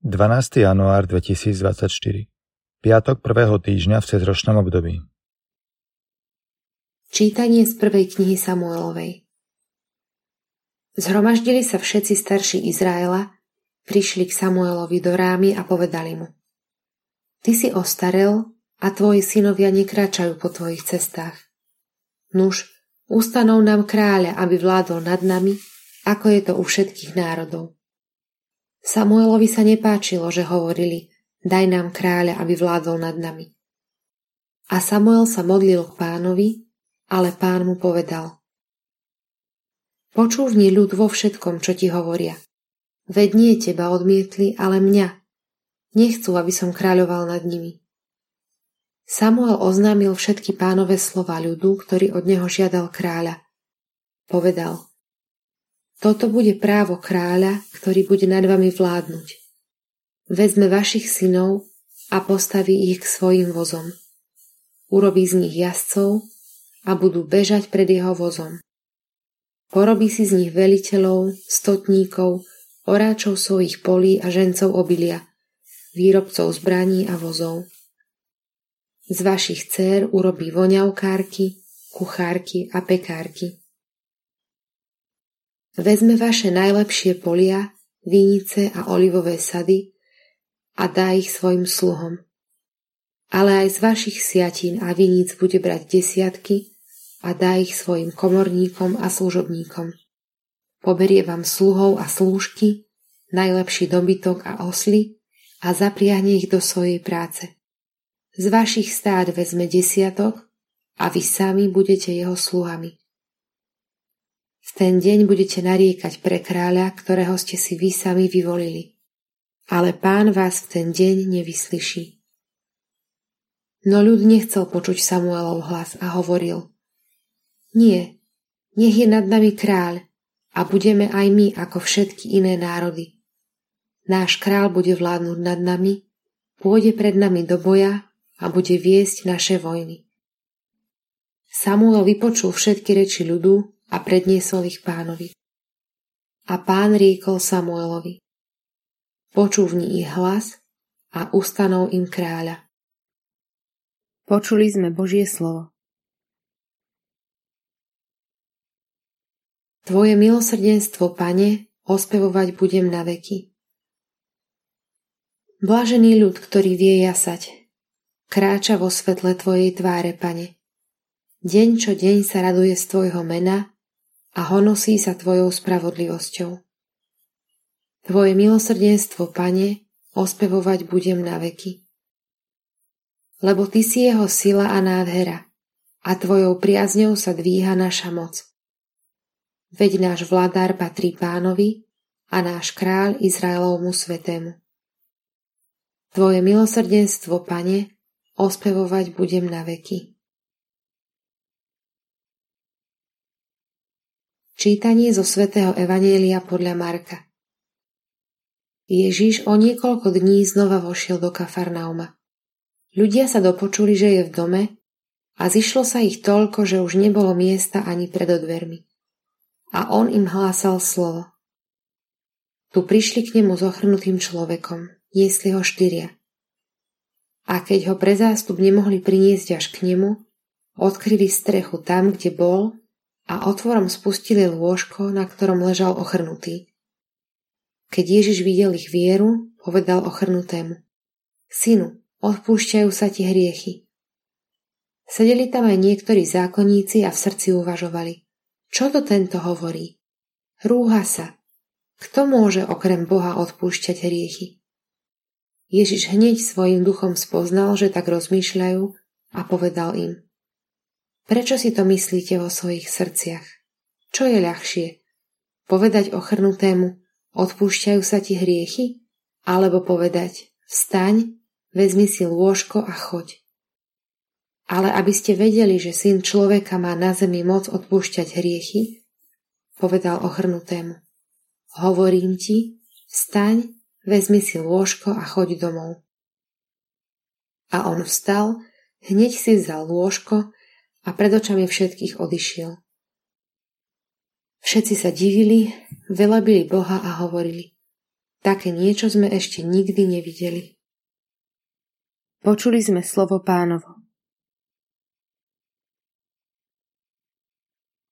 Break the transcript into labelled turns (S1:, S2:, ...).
S1: 12. január 2024 Piatok prvého týždňa v cezročnom období
S2: Čítanie z prvej knihy Samuelovej Zhromaždili sa všetci starší Izraela, prišli k Samuelovi do rámy a povedali mu Ty si ostarel a tvoji synovia nekráčajú po tvojich cestách. Nuž, ustanov nám kráľa, aby vládol nad nami, ako je to u všetkých národov. Samuelovi sa nepáčilo, že hovorili, daj nám kráľa, aby vládol nad nami. A Samuel sa modlil k pánovi, ale pán mu povedal. Počúvni ľud vo všetkom, čo ti hovoria. Veď nie teba odmietli, ale mňa. Nechcú, aby som kráľoval nad nimi. Samuel oznámil všetky pánové slova ľudu, ktorý od neho žiadal kráľa. Povedal – toto bude právo kráľa, ktorý bude nad vami vládnuť. Vezme vašich synov a postaví ich k svojim vozom. Urobí z nich jazdcov a budú bežať pred jeho vozom. Porobí si z nich veliteľov, stotníkov, oráčov svojich polí a žencov obilia, výrobcov zbraní a vozov. Z vašich dcer urobí voňavkárky, kuchárky a pekárky. Vezme vaše najlepšie polia, vinice a olivové sady a dá ich svojim sluhom. Ale aj z vašich siatín a viníc bude brať desiatky a dá ich svojim komorníkom a služobníkom. Poberie vám sluhov a slúžky, najlepší dobytok a osly a zapriahne ich do svojej práce. Z vašich stád vezme desiatok a vy sami budete jeho sluhami. Ten deň budete nariekať pre kráľa, ktorého ste si vy sami vyvolili. Ale pán vás v ten deň nevyslyší. No ľud nechcel počuť Samuelov hlas a hovoril Nie, nech je nad nami kráľ a budeme aj my ako všetky iné národy. Náš král bude vládnuť nad nami, pôjde pred nami do boja a bude viesť naše vojny. Samuel vypočul všetky reči ľudu a predniesol ich pánovi. A pán riekol Samuelovi, počúvni ich hlas a ustanov im kráľa. Počuli sme Božie slovo. Tvoje milosrdenstvo, pane, ospevovať budem na veky. Blažený ľud, ktorý vie jasať, kráča vo svetle Tvojej tváre, pane. Deň čo deň sa raduje z Tvojho mena a honosí sa Tvojou spravodlivosťou. Tvoje milosrdenstvo, Pane, ospevovať budem na veky. Lebo Ty si jeho sila a nádhera a Tvojou priazňou sa dvíha naša moc. Veď náš vladár patrí pánovi a náš kráľ Izraelovmu svetému. Tvoje milosrdenstvo, Pane, ospevovať budem na veky. Čítanie zo svätého Evanielia podľa Marka Ježiš o niekoľko dní znova vošiel do Kafarnauma. Ľudia sa dopočuli, že je v dome a zišlo sa ich toľko, že už nebolo miesta ani pred odvermi. A on im hlásal slovo. Tu prišli k nemu zochrnutým človekom, niesli ho štyria. A keď ho pre zástup nemohli priniesť až k nemu, odkryli strechu tam, kde bol a otvorom spustili lôžko, na ktorom ležal ochrnutý. Keď Ježiš videl ich vieru, povedal ochrnutému. Synu, odpúšťajú sa ti hriechy. Sedeli tam aj niektorí zákonníci a v srdci uvažovali. Čo to tento hovorí? Rúha sa. Kto môže okrem Boha odpúšťať hriechy? Ježiš hneď svojim duchom spoznal, že tak rozmýšľajú a povedal im – Prečo si to myslíte vo svojich srdciach? Čo je ľahšie? Povedať ochrnutému, odpúšťajú sa ti hriechy? Alebo povedať, vstaň, vezmi si lôžko a choď. Ale aby ste vedeli, že syn človeka má na zemi moc odpúšťať hriechy, povedal ochrnutému. Hovorím ti, vstaň, vezmi si lôžko a choď domov. A on vstal, hneď si vzal lôžko a pred očami všetkých odišiel. Všetci sa divili, velebili Boha a hovorili Také niečo sme ešte nikdy nevideli. Počuli sme slovo pánovo.